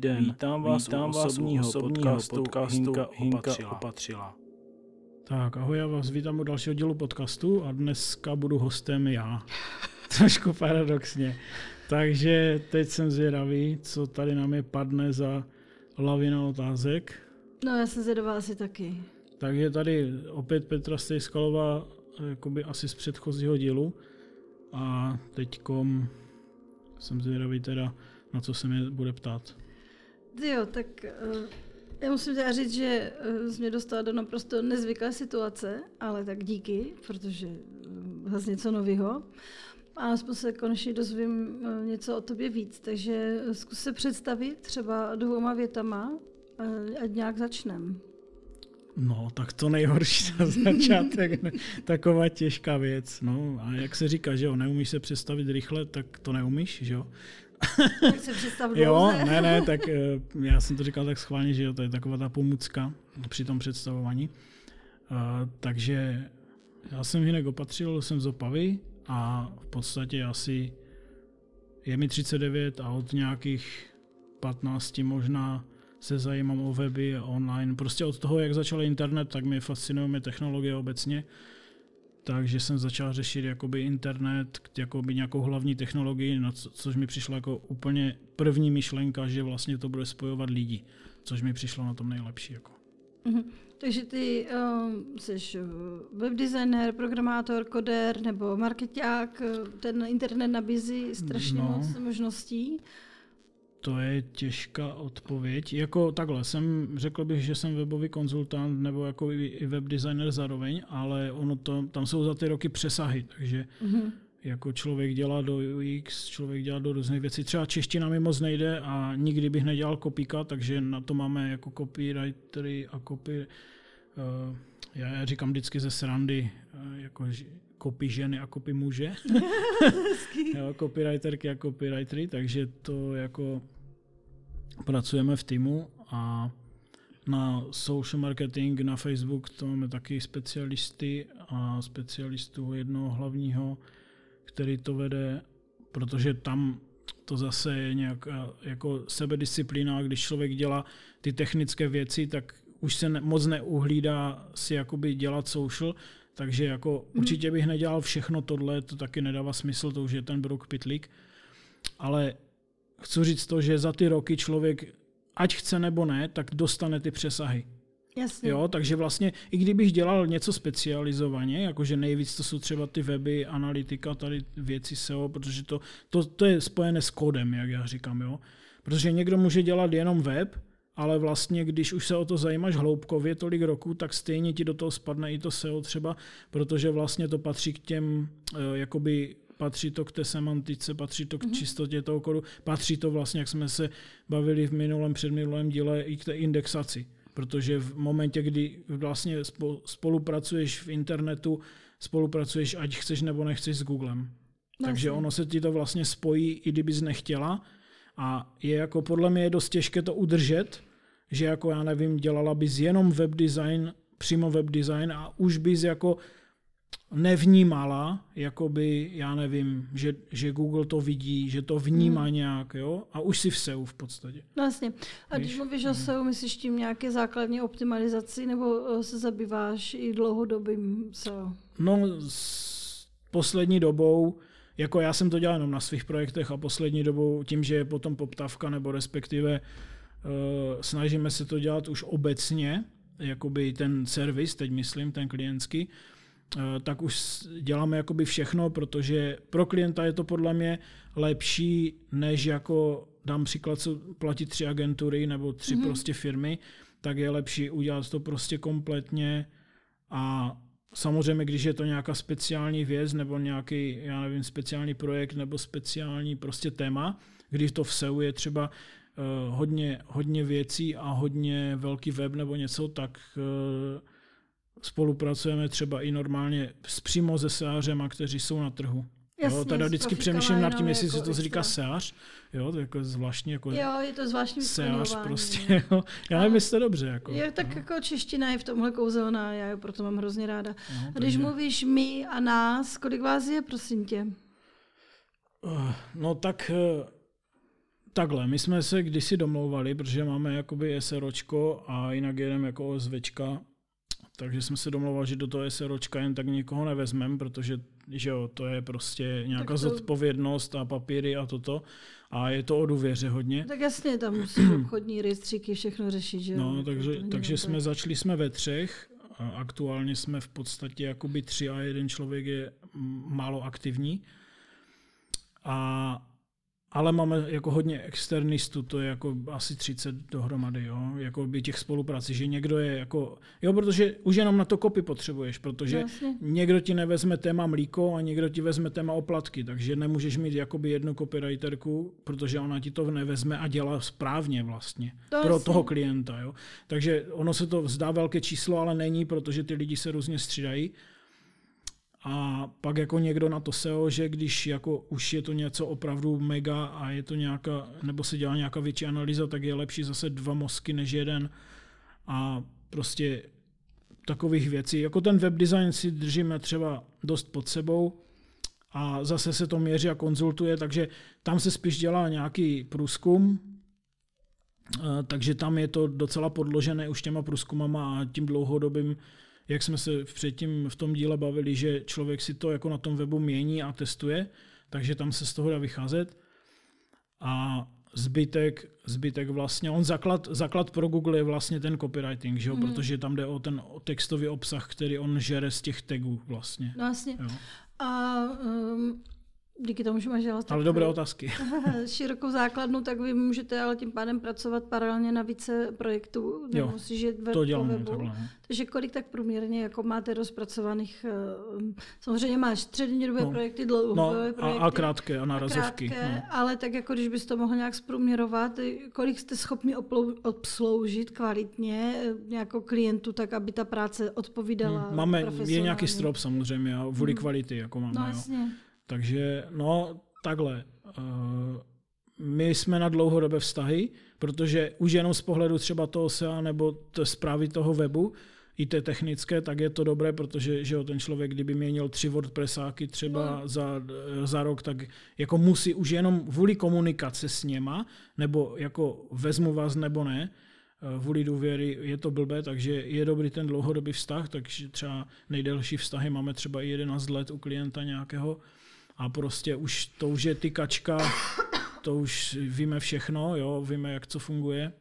den, vítám vás, vítám vás osobního, osobního podcastu, podcastu Hinka, Hinka opatřila. opatřila. Tak, ahoj, já vás vítám u dalšího dílu podcastu a dneska budu hostem já. Trošku paradoxně. Takže teď jsem zvědavý, co tady nám je padne za lavina otázek. No, já jsem zvědavá asi taky. Takže tady opět Petra Stejskalová, jakoby asi z předchozího dílu. A teďkom jsem zvědavý teda, na co se mě bude ptát. Jo, tak uh, já musím teda říct, že uh, jsi mě dostala do naprosto nezvyklé situace, ale tak díky, protože uh, zase něco nového. A aspoň se konečně dozvím něco o tobě víc, takže zkus se představit třeba dvouma větama, ať nějak začnem. No, tak to nejhorší na začátek, taková těžká věc. No, a jak se říká, že jo, neumíš se představit rychle, tak to neumíš, že jo. Tak se představ Jo, ne, ne, tak eh, já jsem to říkal tak schválně, že jo, to je taková ta pomůcka při tom představování. Uh, takže já jsem jinak opatřil, jsem z Opavy a v podstatě asi je mi 39 a od nějakých 15 možná se zajímám o weby, online. Prostě od toho, jak začal internet, tak mě fascinují technologie obecně. Takže jsem začal řešit jakoby internet, jakoby nějakou hlavní technologii, na co, což mi přišlo jako úplně první myšlenka, že vlastně to bude spojovat lidi, což mi přišlo na tom nejlepší. Jako. Mm-hmm. Takže ty um, jsi eh, webdesigner, programátor, koder nebo marketák, eh, ten internet nabízí strašně no. moc možností. To je těžká odpověď. Jako takhle, jsem, řekl bych, že jsem webový konzultant nebo jako i web designer zároveň, ale ono to, tam jsou za ty roky přesahy, takže mm-hmm. jako člověk dělá do UX, člověk dělá do různých věcí. Třeba čeština mi moc nejde a nikdy bych nedělal kopíka, takže na to máme jako copywritery a copy... Uh, já říkám vždycky ze srandy, jako kopy ženy a kopy muže. jo, copywriterky a copywritery, takže to jako pracujeme v týmu a na social marketing, na Facebook to máme taky specialisty a specialistu jednoho hlavního, který to vede, protože tam to zase je nějaká jako sebedisciplína, když člověk dělá ty technické věci, tak už se ne, moc neuhlídá si jakoby dělat social, takže jako mm. určitě bych nedělal všechno tohle, to taky nedává smysl, to už je ten brok pitlík. Ale chci říct to, že za ty roky člověk, ať chce nebo ne, tak dostane ty přesahy. Jasně. Jo, takže vlastně, i kdybych dělal něco specializovaně, jakože nejvíc to jsou třeba ty weby, analytika, tady věci SEO, protože to, to, to je spojené s kódem, jak já říkám, jo. Protože někdo může dělat jenom web, ale vlastně, když už se o to zajímáš hloubkově tolik roku, tak stejně ti do toho spadne i to SEO třeba, protože vlastně to patří k těm, eh, jakoby patří to k té semantice, patří to k mm-hmm. čistotě toho kodu, patří to vlastně, jak jsme se bavili v minulém, předminulém díle, i k té indexaci. Protože v momentě, kdy vlastně spolupracuješ v internetu, spolupracuješ, ať chceš nebo nechceš s Googlem. Vlastně. Takže ono se ti to vlastně spojí, i kdybys nechtěla. A je jako podle mě je dost těžké to udržet, že jako já nevím, dělala bys jenom web design, přímo web design a už bys jako nevnímala, jakoby, já nevím, že, že Google to vidí, že to vnímá hmm. nějak, jo, a už si v SEO v podstatě. No jasně. A Víš? když mluvíš hmm. o SEO, myslíš tím nějaké základní optimalizaci, nebo eh, se zabýváš i dlouhodobým SEO? No, s poslední dobou, jako já jsem to dělal jenom na svých projektech a poslední dobou tím, že je potom poptávka, nebo respektive uh, snažíme se to dělat už obecně, jakoby ten servis, teď myslím, ten klientský, Eh, tak už děláme jakoby všechno, protože pro klienta je to podle mě lepší, než jako dám příklad, co platí tři agentury nebo tři mm-hmm. prostě firmy, tak je lepší udělat to prostě kompletně a samozřejmě, když je to nějaká speciální věc nebo nějaký, já nevím, speciální projekt nebo speciální prostě téma, když to v SEO je třeba hodně, hodně věcí a hodně velký web nebo něco, tak uh, spolupracujeme třeba i normálně s přímo se seářema, kteří jsou na trhu. Jasně, jo, tady vždycky přemýšlím nad tím, jestli jako se to říká seář. Jo, to je jako zvláštní. Jako jo, je to zvláštní Seář prostě. Jo. Já nevím, jestli to dobře. Jako, je, tak no. jako čeština je v tomhle kouzelná, já ji proto mám hrozně ráda. No, a když takže... mluvíš my a nás, kolik vás je, prosím tě? Uh, no tak takhle, my jsme se kdysi domlouvali, protože máme jakoby SROčko a jinak jedeme jako OSVčka, takže jsme se domlouvali, že do toho SROčka jen tak nikoho nevezmeme, protože že jo, to je prostě nějaká to... zodpovědnost a papíry a toto. A je to o důvěře hodně. Tak jasně, tam musí obchodní rejstříky všechno řešit, že jo? No, takže, takže jsme začali jsme ve třech, a aktuálně jsme v podstatě jakoby tři a jeden člověk je málo aktivní. A ale máme jako hodně externistů, to je jako asi 30 dohromady, jo, jako by těch spoluprací, že někdo je jako, jo, protože už jenom na to kopy potřebuješ, protože Jasně. někdo ti nevezme téma mlíko a někdo ti vezme téma oplatky, takže nemůžeš mít jakoby jednu copywriterku, protože ona ti to nevezme a dělá správně vlastně to pro jasně. toho klienta, jo. Takže ono se to zdá velké číslo, ale není, protože ty lidi se různě střídají. A pak jako někdo na to SEO, že když jako už je to něco opravdu mega a je to nějaká, nebo se dělá nějaká větší analýza, tak je lepší zase dva mozky než jeden. A prostě takových věcí. Jako ten web design si držíme třeba dost pod sebou a zase se to měří a konzultuje, takže tam se spíš dělá nějaký průzkum, takže tam je to docela podložené už těma průzkumama a tím dlouhodobým jak jsme se předtím v tom díle bavili, že člověk si to jako na tom webu mění a testuje, takže tam se z toho dá vycházet. A zbytek, zbytek vlastně, on zaklad, zaklad pro Google je vlastně ten copywriting, že jo? Mm. protože tam jde o ten textový obsah, který on žere z těch tagů vlastně. No vlastně. Jo. A um, díky tomu, že máš dělat ale dobré otázky. širokou základnu, tak vy můžete ale tím pádem pracovat paralelně na více projektů. Nemusíš jít to dělám, webu. Takhle. No. Takže kolik tak průměrně jako máte rozpracovaných, eh, samozřejmě máš střednědobé no. projekty, dlouhodobé no, projekty. A, a krátké, a nárazovky. A krátké, no. Ale tak jako když bys to mohl nějak zprůměrovat, kolik jste schopni obsloužit kvalitně eh, jako klientu, tak aby ta práce odpovídala hmm. Máme, je nějaký strop samozřejmě, a vůli hmm. kvality, jako máme. No, jasně. Takže no takhle. Uh, my jsme na dlouhodobé vztahy, protože už jenom z pohledu třeba toho SEA nebo té zprávy toho webu, i té technické, tak je to dobré, protože že jo, ten člověk, kdyby měnil tři WordPressáky třeba no. za, za rok, tak jako musí už jenom vůli komunikace s něma, nebo jako vezmu vás nebo ne, eh, vůli důvěry je to blbé, takže je dobrý ten dlouhodobý vztah, takže třeba nejdelší vztahy máme třeba i 11 let u klienta nějakého, a prostě už to už je ty kačka, to už víme všechno, jo, víme, jak co funguje.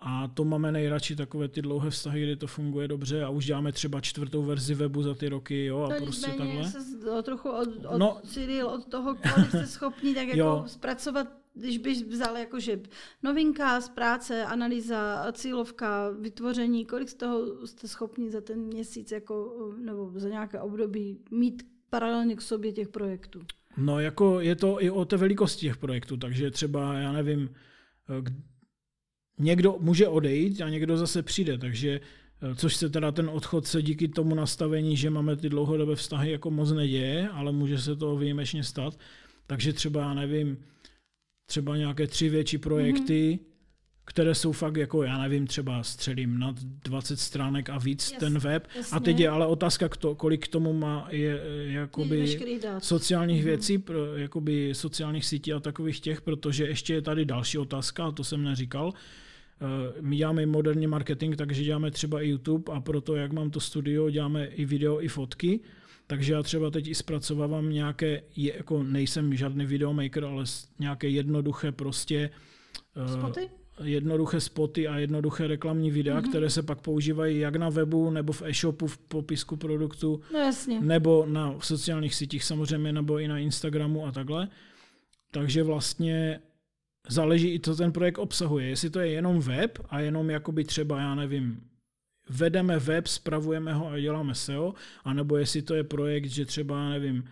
A to máme nejradši takové ty dlouhé vztahy, kdy to funguje dobře a už děláme třeba čtvrtou verzi webu za ty roky, jo, a no, prostě takhle. se trochu od, od, no, Cyril, od toho, kolik jste schopni tak jako zpracovat, když bys vzal jakože novinka z práce, analýza, cílovka, vytvoření, kolik z toho jste schopni za ten měsíc jako, nebo za nějaké období mít paralelně k sobě těch projektů? No jako je to i o té velikosti těch projektů, takže třeba, já nevím, eh, někdo může odejít a někdo zase přijde, takže eh, což se teda ten odchod se díky tomu nastavení, že máme ty dlouhodobé vztahy jako moc neděje, ale může se to výjimečně stát. Takže třeba, já nevím, třeba nějaké tři větší projekty, mm-hmm které jsou fakt jako, já nevím, třeba střelím na 20 stránek a víc yes, ten web. Jasně. A teď je ale otázka, kto, kolik k tomu má je, jakoby sociálních mm-hmm. věcí, pro, jakoby sociálních sítí a takových těch, protože ještě je tady další otázka, a to jsem neříkal. Eh, my děláme moderní marketing, takže děláme třeba i YouTube a proto, jak mám to studio, děláme i video, i fotky. Takže já třeba teď i zpracovávám nějaké, jako nejsem žádný videomaker, ale nějaké jednoduché prostě eh, Spoty? Jednoduché spoty a jednoduché reklamní videa, mm-hmm. které se pak používají jak na webu, nebo v e-shopu, v popisku produktu, no jasně. nebo na sociálních sítích samozřejmě, nebo i na Instagramu a takhle. Takže vlastně záleží i, co ten projekt obsahuje. Jestli to je jenom web a jenom jakoby třeba, já nevím, vedeme web, spravujeme ho a děláme SEO, anebo jestli to je projekt, že třeba, nevím,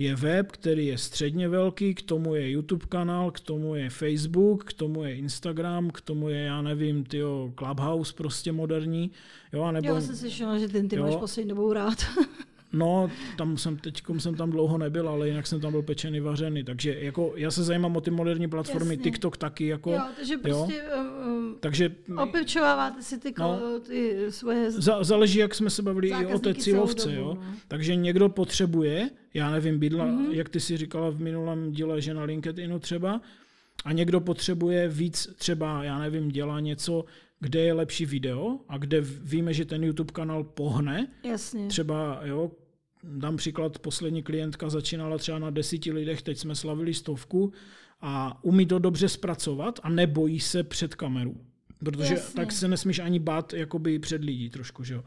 je web, který je středně velký, k tomu je YouTube kanál, k tomu je Facebook, k tomu je Instagram, k tomu je, já nevím, tyjo, Clubhouse prostě moderní. Jo, nebo, Já jsem slyšela, že ten ty jo, máš poslední dobou rád. No, tam jsem teď jsem tam dlouho nebyl, ale jinak jsem tam byl pečený, vařený. Takže jako já se zajímám o ty moderní platformy, Jasně. TikTok taky. Jako, jo, takže prostě um, takže, opěvčováváte si ty, no, ty svoje... Za, záleží, jak jsme se bavili i o té cílovce. jo. No. Takže někdo potřebuje, já nevím, bydla, mm-hmm. jak ty si říkala v minulém díle, že na LinkedInu třeba, a někdo potřebuje víc, třeba, já nevím, dělá něco, kde je lepší video a kde víme, že ten YouTube kanál pohne. Jasně. Třeba, jo, dám příklad, poslední klientka začínala třeba na desíti lidech, teď jsme slavili stovku a umí to dobře zpracovat a nebojí se před kameru. Protože Jasně. tak se nesmíš ani bát jakoby před lidí trošku, že jo.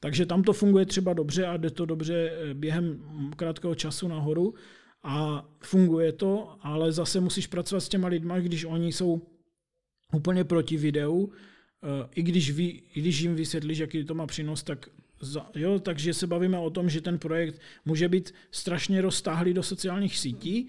Takže tam to funguje třeba dobře a jde to dobře eh, během krátkého času nahoru a funguje to, ale zase musíš pracovat s těma lidma, když oni jsou úplně proti videu, eh, i když, ví, i když jim vysvětlíš, jaký to má přínos, tak za, jo, takže se bavíme o tom, že ten projekt může být strašně roztáhlý do sociálních sítí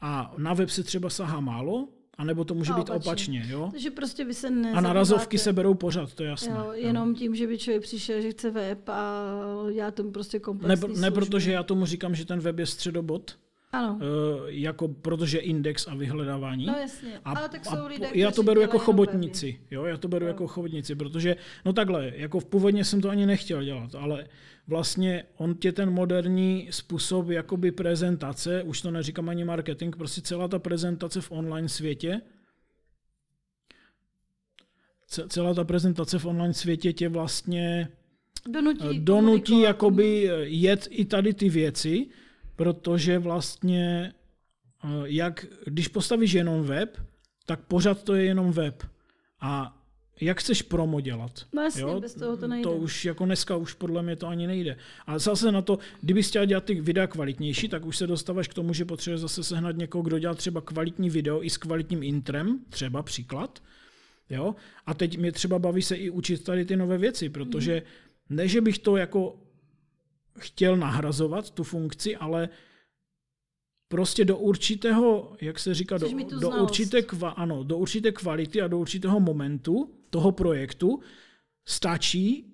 a na web se třeba sahá málo, a nebo to může a být opačně. opačně jo? Takže prostě vy se A narazovky se berou pořád, to je jasné. Jo, jenom jo. tím, že by člověk přišel, že chce web a já tomu prostě komplexní Ne, ne protože já tomu říkám, že ten web je středobot, ano. Uh, jako, protože index a vyhledávání. No jasně, a, ale tak jsou lidé, Já to beru jako chobotnici, jo, já to beru no. jako chobotnici, protože, no takhle, jako v původně jsem to ani nechtěl dělat, ale vlastně on tě ten moderní způsob jakoby prezentace, už to neříkám ani marketing, prostě celá ta prezentace v online světě, celá ta prezentace v online světě tě vlastně donutí, donutí jakoby jet i tady ty věci, protože vlastně eh, jak, když postavíš jenom web, tak pořád to je jenom web. A jak chceš promo dělat? No jasně, jo? bez toho to nejde. To už jako dneska už podle mě to ani nejde. A zase na to, kdyby chtěl dělat ty videa kvalitnější, tak už se dostáváš k tomu, že potřebuješ zase sehnat někoho, kdo dělá třeba kvalitní video i s kvalitním intrem, třeba příklad. Jo? A teď mě třeba baví se i učit tady ty nové věci, protože ne, že bych to jako chtěl nahrazovat tu funkci, ale prostě do určitého, jak se říká, do, do, určité, kva, ano, do určité kvality a do určitého momentu toho projektu stačí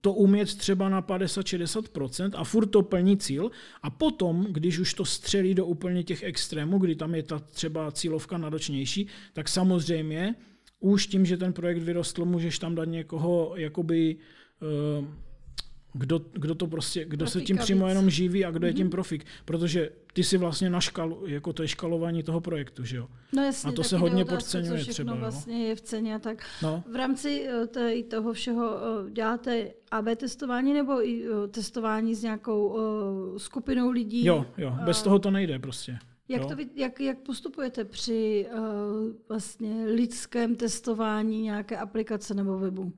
to umět třeba na 50-60% a furt to plní cíl a potom, když už to střelí do úplně těch extrémů, kdy tam je ta třeba cílovka naročnější, tak samozřejmě už tím, že ten projekt vyrostl, můžeš tam dát někoho jakoby uh, kdo, kdo to prostě, kdo Profika se tím přímo víc. jenom živí a kdo mm-hmm. je tím mhm. profik. Protože ty si vlastně na škalu, jako to je škalování toho projektu, že jo? No jasně, a to se hodně podceňuje co třeba. vlastně je v ceně a tak. No. V rámci eh, toho všeho eh, děláte AB testování nebo i eh, testování s nějakou skupinou lidí? Jo, jo, bez toho to nejde prostě. Jak, to, jak, jak postupujete při uh, vlastně lidském testování nějaké aplikace nebo webu?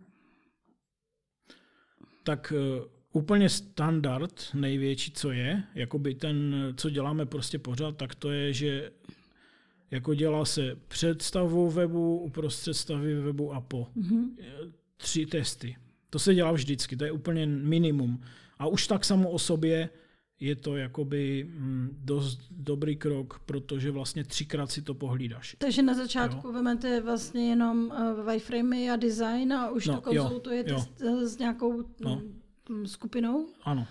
Tak eh, úplně standard, největší, co je, jakoby ten, co děláme prostě pořád, tak to je, že jako dělá se před stavbou webu, uprostřed stavby webu a po. Mm-hmm. Tři testy. To se dělá vždycky, to je úplně minimum. A už tak samo o sobě je to jakoby mm, dost dobrý krok, protože vlastně třikrát si to pohlídáš. Takže na začátku jo? vemete vlastně jenom uh, wireframey a design a už no, to konzultujete jo, jo. S, s nějakou no. m, skupinou? Ano.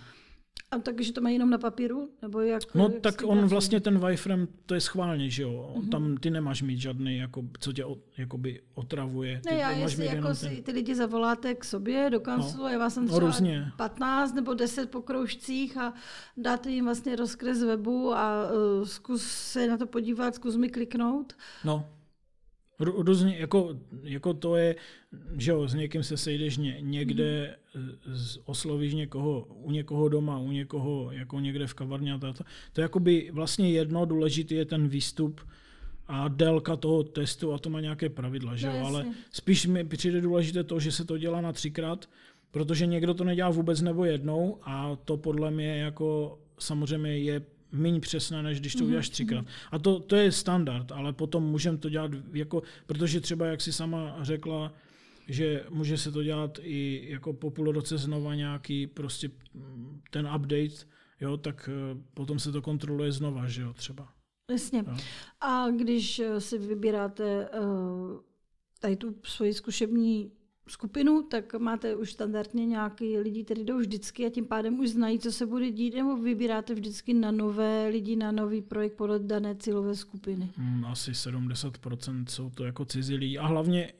A takže to mají jenom na papíru? Nebo jak, no jak tak on vlastně ten wireframe, to je schválně, že jo. Mm-hmm. Tam ty nemáš mít žádný, jako, co tě od, jakoby otravuje. Ty ne, já jestli jako si ten... ty lidi zavoláte k sobě do kanclu, no. já vás jsem třeba no, 15 nebo 10 po kroužcích a dáte jim vlastně rozkres webu a uh, zkus se na to podívat, zkus mi kliknout. No, Různě, jako, jako to je, že jo, s někým se sejdeš ně, někde, mm. oslovíš někoho, u někoho doma, u někoho jako někde v kavárně a to, to je jakoby vlastně jedno, důležitý je ten výstup a délka toho testu a to má nějaké pravidla, že jo, no, ale spíš mi přijde důležité to, že se to dělá na třikrát, protože někdo to nedělá vůbec nebo jednou a to podle mě jako samozřejmě je méně přesné, než když to uděláš mhm, třikrát. Mhm. A to, to je standard, ale potom můžeme to dělat, jako, protože třeba, jak si sama řekla, že může se to dělat i jako po půl roce znova nějaký prostě ten update, jo, tak eh, potom se to kontroluje znova, že jo, třeba. Jasně. Jo. A když eh, si vybíráte uh, tady tu svoji zkušební skupinu, tak máte už standardně nějaký lidi, kteří jdou vždycky a tím pádem už znají, co se bude dít, nebo vybíráte vždycky na nové lidi, na nový projekt podle dané cílové skupiny? Hmm, asi 70% jsou to jako cizí lidi a hlavně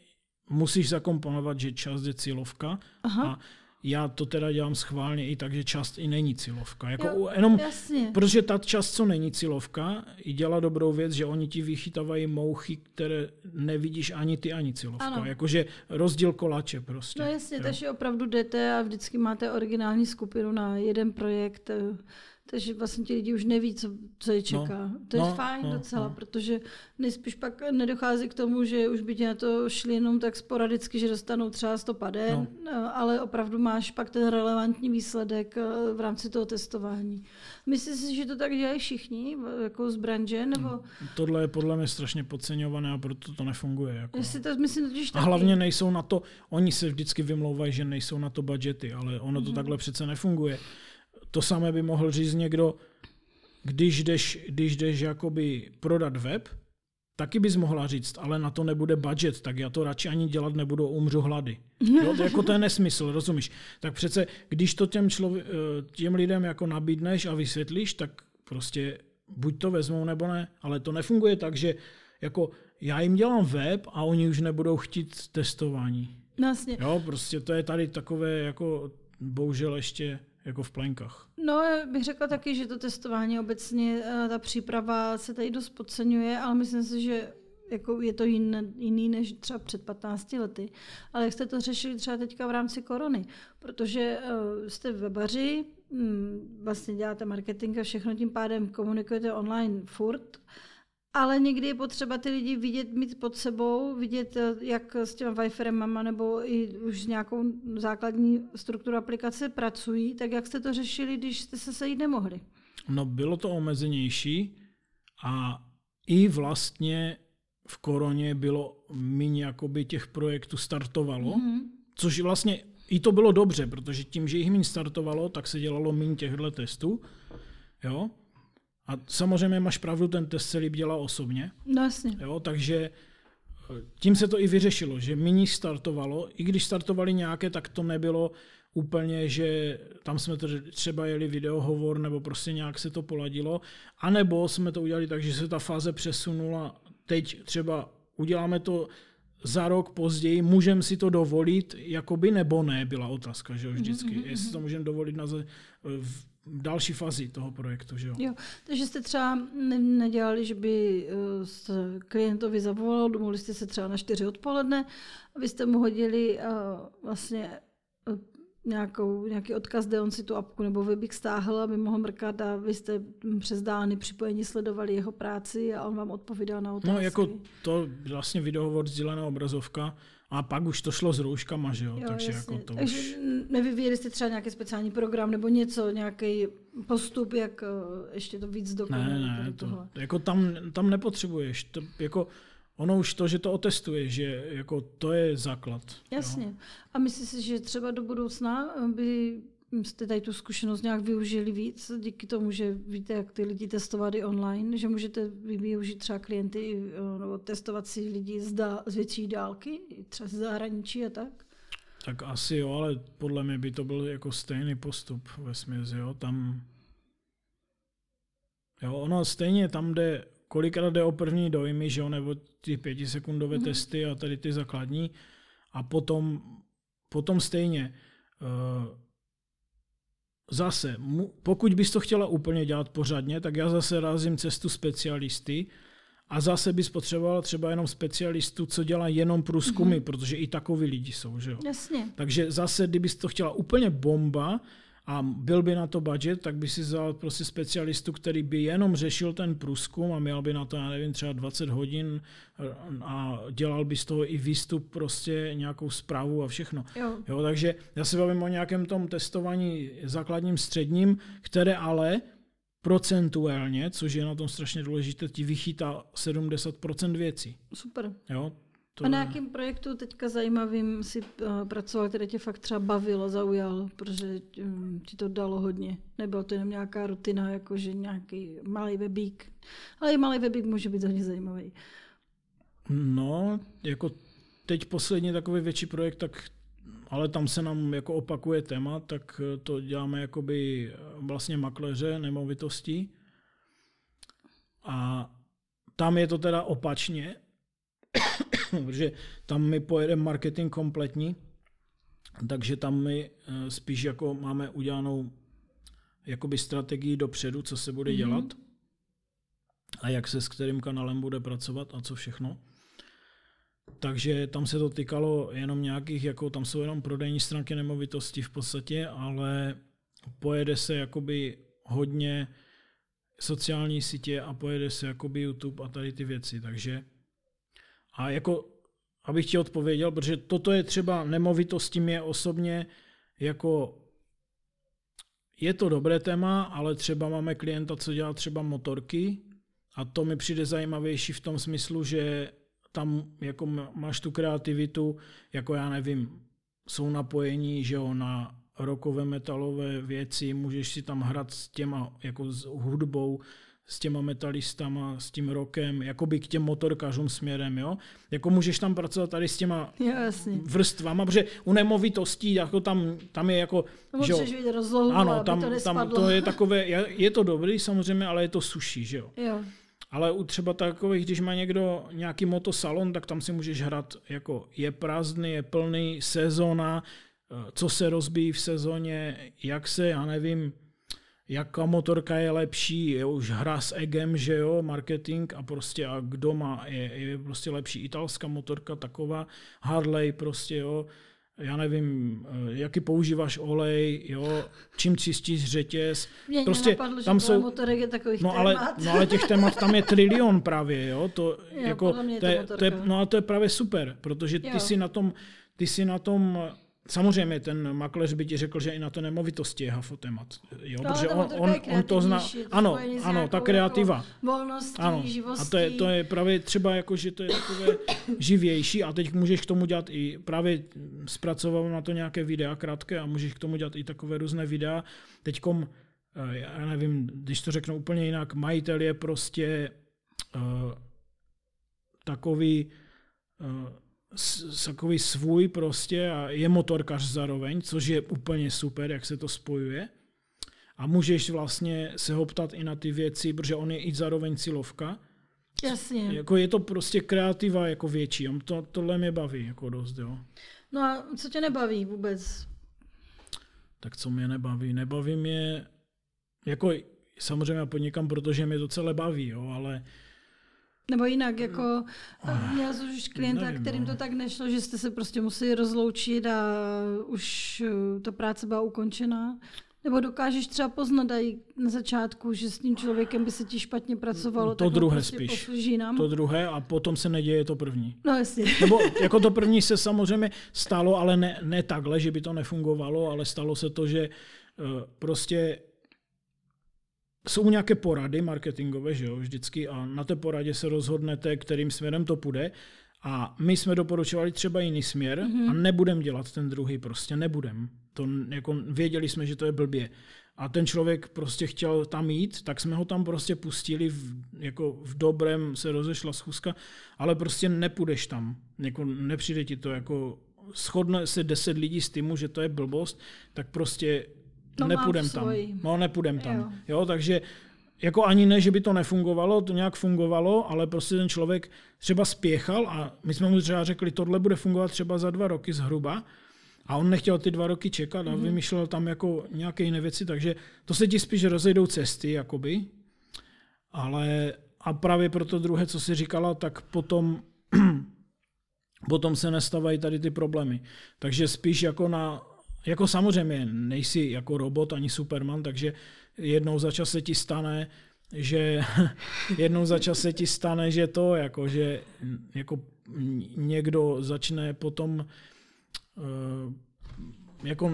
musíš zakomponovat, že čas je cílovka Aha. a já to teda dělám schválně i tak, že část i není cílovka. Jako Jo, jenom, jasně. protože ta část, co není cílovka, i dělá dobrou věc, že oni ti vychytávají mouchy, které nevidíš ani ty, ani cílovka. Ano. Jakože rozdíl kolače prostě. No jasně, jo. takže opravdu jdete a vždycky máte originální skupinu na jeden projekt, eh, takže vlastně ti lidi už neví, co, co je čeká. No, to je no, fajn no, docela, no. protože nejspíš pak nedochází k tomu, že už by tě na to šli jenom tak sporadicky, že dostanou třeba 100 paden, no. ale opravdu máš pak ten relevantní výsledek eh, v rámci toho testování. Myslíš si, že to tak dělají všichni, jako z branže, nebo Tohle je podle mě strašně podceňované a proto to nefunguje. Jako. jestli to myslím totiž A hlavně nejsou na to, oni se vždycky vymlouvají, že nejsou na to budgety, ale ono to takhle přece nefunguje. To samé by mohl říct někdo, když jdeš, když jdeš jakoby prodat web, taky bys mohla říct, ale na to nebude budget, tak já to radši ani dělat nebudu, umřu hlady. Jo, to, jako to je nesmysl, rozumíš? Tak přece, když to těm, člově- eh, těm lidem jako nabídneš a vysvětlíš, tak prostě buď to vezmou nebo ne, ale to nefunguje tak, že jako já jim dělám web a oni už nebudou chtít testování. No, jasně. Jo, prostě to je tady takové jako bohužel ještě jako v plenkách. No, bych řekla taky, že to testování obecně, eh, ta příprava se tady dost podceňuje, ale myslím si, že jako je to jiný, jiný než třeba před 15 lety. Ale jak jste to řešili třeba teďka v rámci korony? Protože uh, jste webaři, hm, vlastně děláte marketing a všechno tím pádem komunikujete online furt, ale někdy je potřeba ty lidi vidět, mít pod sebou, vidět, eh, jak s těma wireframama nebo i už s nějakou základní strukturu aplikace pracují, tak jak jste to řešili, když jste se sejít nemohli? No bylo to omezenější a i vlastně v koroně bylo méně jakoby těch projektů startovalo, mm-hmm. což vlastně i to bylo dobře, protože tím, že jich méně startovalo, tak se dělalo méně těchto testů. Jo? A samozřejmě máš pravdu, ten test se líp dělá osobně. No jasně. Jo, takže eh, tím se to i vyřešilo, že méně startovalo, i když startovali nějaké, tak to nebylo úplně, že tam jsme třeba jeli videohovor, nebo prostě nějak se to poladilo, anebo jsme to udělali tak, že se ta fáze přesunula, teď třeba uděláme to za rok později, můžeme si to dovolit, jakoby nebo ne, byla otázka, že jo, vždycky, mm-hmm. jestli to můžeme dovolit na, ze- v další fázi toho projektu, že jo. Jo, takže jste třeba ne- nedělali, že by eh, se klientovi zavolal, domluvili jste se třeba na 4 odpoledne, abyste mu hodili eh, vlastně eh, nějakou, nějaký odkaz, kde on si tu apku nebo webik stáhl, aby mohl mrkat a vy jste přes dány připojení sledovali jeho práci a on vám odpovídal na otázky. No jako to vlastně videohovor sdílená obrazovka a pak už to šlo s rouškama, že jo, Jo, takže jasně. jako to Takže už... nevyvíjeli jste třeba nějaký speciální program nebo něco, nějaký postup, jak eh, ještě to víc dokonat. Ne, ne, to, jako tam, tam nepotřebuješ, to, jako ono už to, že to otestuje, že jako to je základ. Jasně. Jo. A myslíš si, že třeba do budoucna by jste tady tu zkušenost nějak využili víc, díky tomu, že víte, jak ty lidi testovat i online, že můžete vy využít třeba klienty eh, nebo testovat si lidi z, dá, z větší dálky, třeba z zahraničí a tak? Tak asi jo, ale podle mě by to byl jako stejný postup ve směs, jo, tam... Jo, ono stejně tam jde, kolikrát jde o první dojmy, že jo, nebo ty pětisekundové mm-hmm. testy a tady ty základní a potom, potom stejně uh, zase, pokud bys to chtěla úplně dělat pořádně, tak já zase razím cestu specialisty a zase bys potřebovala třeba jenom specialistu, co dělá jenom průzkumy, mm-hmm. protože i takoví lidi jsou, že jo. Jasně. Takže zase, kdybys to chtěla úplně bomba a byl by na to budget, tak by si vzal prostě specialistu, který by jenom řešil ten průzkum a měl by na to, já nevím, třeba 20 hodin a dělal by z toho i výstup, prostě nějakou zprávu a všechno. Jo. Jo, takže já se bavím o nějakém tom testování základním, středním, které ale procentuálně, což je na tom strašně důležité, ti vychytá 70% věcí. Super. Jo, To... A na jakém projektu teďka zajímavým si uh, pracoval, který tě fakt třeba bavil, zaujal, protože um, ti to dalo hodně? Nebylo to jenom nějaká rutina, jakože nějaký malý webík, ale i malý webík může být hodně zajímavý. No, jako teď poslední takový větší projekt, tak ale tam se nám jako opakuje téma, tak to děláme jakoby vlastně makléře nemovitostí. A tam je to teda opačně, protože tam my pojedeme marketing kompletní takže tam my eh, spíš jako máme udělanou jakoby strategii dopředu, co se bude mm-hmm. dělat a jak se s kterým kanálem bude pracovat a co všechno. Takže tam se to týkalo jenom nějakých, jako tam jsou jenom prodejní stránky nemovitosti v podstatě, ale pojede se jakoby hodně sociální sítě a pojede se jakoby YouTube a tady ty věci, takže a jako, abych ti odpověděl, protože toto je třeba nemovitosti mě osobně jako je to dobré téma, ale třeba máme klienta, co dělá třeba motorky a to mi přijde zajímavější v tom smyslu, že tam jako máš tu kreativitu, jako já nevím, jsou napojení, že jo, na rokové metalové věci, můžeš si tam hrát s těma, jako s hudbou, s těma metalistama, s tím rokem, jakoby k těm motorkařům směrem, jo. Jako můžeš tam pracovat tady s těma jo, jasně. vrstvama, protože u nemovitostí jako tam, tam je jako... No, že můžeš vidět rozlohu, ano, tam, to tam to je takové, je to dobrý samozřejmě, ale je to suší, že jo. jo. Ale u třeba takových, když má někdo nějaký motosalon, tak tam si můžeš hrát jako je prázdný, je plný, sezóna, eh, co se rozbíjí v sezóně, jak se, já nevím, jaká motorka je lepší, je už hra s egem, že jo, marketing a prostě a kdo má, je, je prostě lepší italská motorka taková, Harley prostě, jo, já nevím, eh, jaký používáš olej, jo, čím čistíš řetěz. Mě prostě napadlo, tam jsou motorek je takových no, ale, témat. no ale těch témat tam je trilion právě, jo. To, jo, jako, to, je, to je, no a to je právě super, protože ty jo. si na tom, ty si na tom Samozřejmě ten makléř by ti řekl, že i na to nemovitosti je hafotemat. Jo, no, protože on, on, on to zná. Ano, ano, ta kreativa. Jako volností, ano. živostí. A to je, to je právě třeba jako, že to je takové živější a teď můžeš k tomu dělat i právě zpracovat na to nějaké videa krátké a můžeš k tomu dělat i takové různé videa. Teďkom, eh, já nevím, když to řeknu úplně jinak, majitel je prostě uh, takový uh, takový svůj prostě a je motorkař zároveň, což je úplně super, jak se to spojuje. A můžeš vlastně se ho ptat i na ty věci, protože on je i zároveň cílovka. Jasně. Jako je to prostě kreativa jako větší. To, tohle mě baví jako dost, jo. No a co tě nebaví vůbec? Tak co mě nebaví? Nebaví mě, jako samozřejmě podnikám, protože mě to celé baví, jo, ale uh, nebo jinak, jako oh, měl jsi už klienta, nevím, kterým to no. tak nešlo, že jste se prostě museli rozloučit a už eh, ta práce byla ukončená? Nebo dokážeš třeba poznat i na začátku, že s tím člověkem by se ti špatně pracovalo? To druhé prostě spíš. To druhé a potom se neděje to první. No jasně. Nebo jako to první se samozřejmě stalo, ale ne, ne takhle, že by to nefungovalo, ale stalo se to, že prostě jsou nějaké porady marketingové, že jo, vždycky a na té poradě se rozhodnete, kterým směrem to půjde a my jsme doporučovali třeba jiný směr mm-hmm. a nebudem dělat ten druhý, prostě nebudem. To jako věděli jsme, že to je blbě. A ten člověk prostě chtěl tam jít, tak jsme ho tam prostě pustili, v, jako v dobrém se rozešla schůzka, ale prostě nepůjdeš tam. Jako nepřijde ti to jako shodne se deset lidí s týmu, že to je blbost, tak prostě no, nepůjdem tam. No, nepůjdem tam. Jo. jo, takže jako ani ne, že by to nefungovalo, to nějak fungovalo, ale prostě ten člověk třeba spěchal a my jsme mu třeba řekli, tohle bude fungovat třeba za dva roky zhruba. A on nechtěl ty dva roky čekat a mm-hmm. vymýšlel tam jako nějaké jiné věci, takže to se ti spíš rozejdou cesty, jakoby. Ale a právě pro to druhé, co jsi říkala, tak potom, potom se nestávají tady ty problémy. Takže spíš jako na jako samozřejmě nejsi jako robot ani Superman, takže jednou za čas se ti stane, že jednou za čas se ti stane, že to, jako, že jako někdo začne potom uh, jako uh,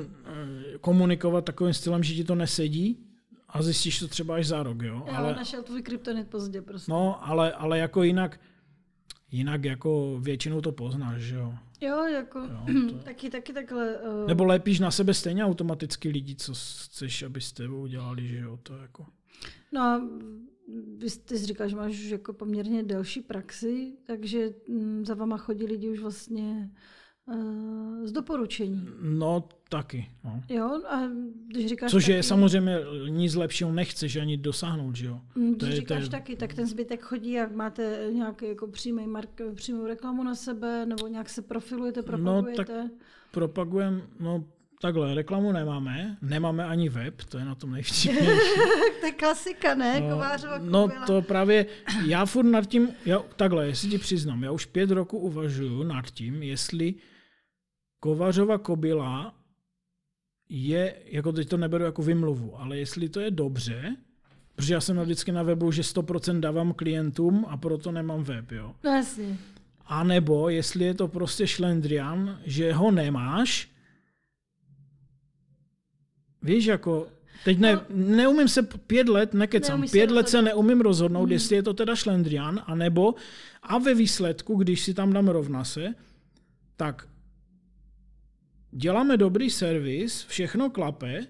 komunikovat takovým stylem, že ti to nesedí a zjistíš to třeba až za rok, jo. Já ale našel tvůj kryptonit pozdě prostě. No, ale, ale jako jinak, jinak jako většinou to poznáš, že jo. Jo, jako jo, to... taky, taky takhle. Uh... Nebo lepíš na sebe stejně automaticky lidi, co chceš, aby s tebou dělali, že jo, to jako. No a vy ty jsi říkal, že máš už jako poměrně delší praxi, takže mm, za vama chodí lidi už vlastně z doporučení. No, taky. No. Jo, a když říkáš Což taky, je samozřejmě nic lepšího nechceš ani dosáhnout, že jo? Mm, Když To je- říkáš to je- taky, tak ten zbytek chodí, jak máte nějaký jako přímý mark, přímou reklamu na sebe, nebo nějak se profilujete, propagujete. No, Propagujem, no takhle, reklamu nemáme, nemáme ani web, to je na tom nejvtipnější. to je klasika, ne? No, Kovářova no to právě, já furt nad tím, já, takhle, jestli ti přiznám, já už pět roku uvažuju nad tím, jestli Kovařova kobila je, jako teď to neberu jako vymluvu, ale jestli to je dobře, protože já jsem vždycky na webu, že 100% dávám klientům a proto nemám web, jo. No jasně. A nebo jestli je to prostě šlendrian, že ho nemáš, víš, jako, teď ne, neumím se pět let, nekecám, pět let se rozhodnout. neumím rozhodnout, jestli je to teda šlendrian, anebo, a ve výsledku, když si tam dám rovna se, tak děláme dobrý servis, všechno klape,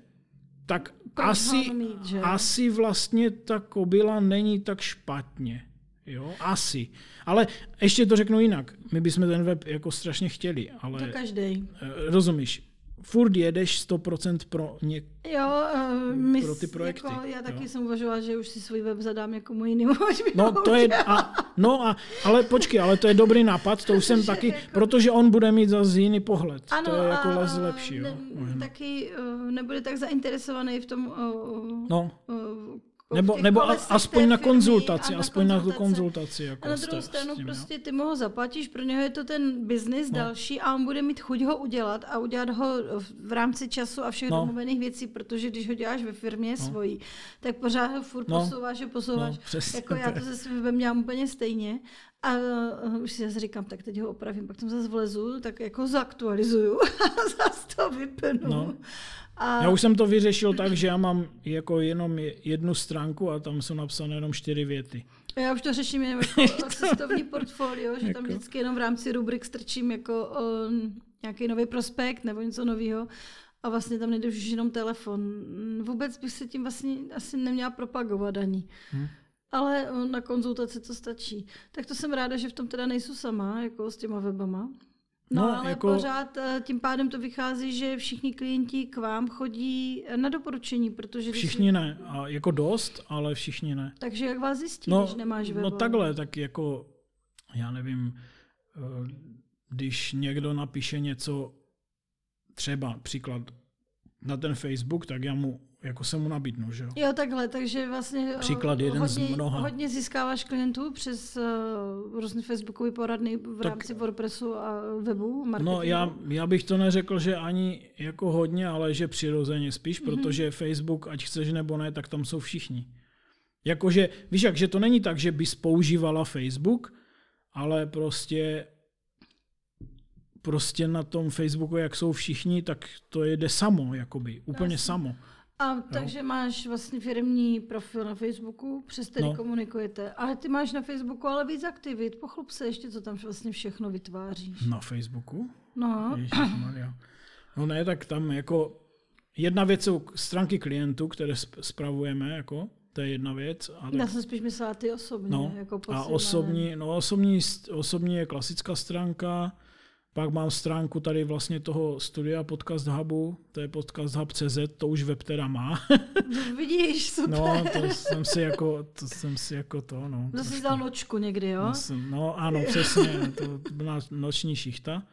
tak Proč asi, mít, že? asi vlastně ta kobila není tak špatně. Jo, asi. Ale ještě to řeknu jinak. My bychom ten web jako strašně chtěli, To ale každý. eh, rozumíš, furt jedeš 100% pro ně... Jo, uh, my, Pro ty projekty, Jako, já taky jo. jsem uvažovala, že už si svůj web zadám někomu jinému. ať mi No to je, a, no a, ale počkej, ale to je dobrý nápad, to už jsem taky, protože on bude mít zase jiný pohled. Ano, to je jako a, lepší, jo. Ne, možná. taky uh, nebude tak zainteresovaný v tom uh, No, uh, nebo, těch nebo a, kolesech aspoň na konzultaci, a aspoň na tu konzultace. konzultaci. Jako A na druhou stranu tím, jo. prostě ty mu ho zaplatíš, pro něho je to ten biznis No. další a on bude mít chuť ho udělat a udělat ho v rámci času a všech No. domluvených věcí, protože když ho děláš ve firmě svojí, tak pořád ho furt No. posouváš a posouváš. No, přesně jako já to se svým webem dělám úplně stejně. A uh, už si zase říkám, tak teď ho opravím, pak tam zase vlezu, tak jako zaktualizuju a zase to vypnu. No. A Já už jsem to vyřešil tak, že já mám jako jenom je- jednu stránku a tam jsou napsané jenom čtyři věty. Já už to řeším jenom jako cestovní portfolio, že tam Jako- vždycky jenom v rámci rubrik strčím jako um, nějaký nový prospekt nebo něco nového a vlastně tam nejde už jenom telefon. Vůbec bych se tím vlastně asi neměla propagovat ani. Hm. Ale na konzultaci to stačí. Tak to jsem ráda, že v tom teda nejsou sama, jako s těma webama. No, No, ale jako- pořád eh, tím pádem to vychází, že všichni klienti k vám chodí eh, na doporučení, protože... když Všichni ne. A jako dost, ale všichni ne. Takže jak vás zjistí, No, když nemáš web? no takhle, tak jako, já nevím, eh, když někdo napíše něco, třeba příklad na ten Facebook, tak já mu, jako se mu nabídnu, že jo. Jo, takhle, takže vlastně eh, Příklad jeden z hodně, mnoha. hodně získáváš klientů přes uh, různé facebookové poradny v Tak- rámci WordPressu a webu, marketingu. No já, já bych to neřekl, že ani jako hodně, ale že přirozeně spíš, Mhm. protože Facebook, ať chceš nebo ne, tak tam jsou všichni. Jakože, víš jak, že to není tak, že bys používala Facebook, ale prostě prostě na tom Facebooku, jak jsou všichni, tak to jede samo, jakoby, úplně Jasně. samo. A takže máš vlastně firmní profil na Facebooku, přes který No. no. komunikujete. Ale ty máš na Facebooku ale víc aktivit. Pochlup se ještě, co tam vlastně všechno vytváříš. Na Facebooku? No. No ne, tak tam jako jedna věc jsou stránky klientů, které sp- spravujeme, jako, to je jedna věc. A já tak, jsem spíš myslela ty osobně. no, jako a posílané. osobní, no osobní, osobní je klasická stránka, pak mám stránku tady vlastně toho studia Podcast Hubu, to je Podcast Hub CZ, to už web teda má. No, vidíš, super. No, to jsem si jako, to jsem si jako to, no. To jsi dal nočku někdy, jo? No, jsem- No ano, přesně, to byla noční šichta.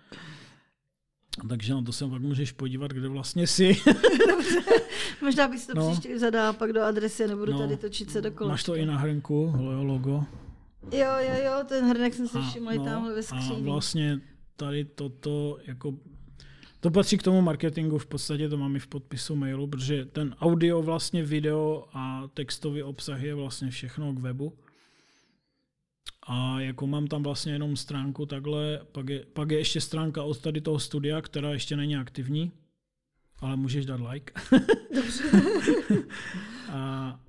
Takže na to se pak můžeš podívat, kde vlastně jsi. Možná bych si to No. no. příště zadala pak do adresy a nebudu No. no. tady točit se dokola. Máš to i na hrnku, lo- logo. Jo, jo, jo, ten hrnek jsem si A, všimla no, tamhle ve a skříni. vlastně tady toto jako to patří k tomu marketingu, v podstatě to mám i v podpisu mailu, protože ten audio, vlastně video a textový obsah je vlastně všechno k webu. A jako mám tam vlastně jenom stránku takhle, pak je, pak je ještě stránka od tady toho studia, která ještě není aktivní, ale můžeš dát like. a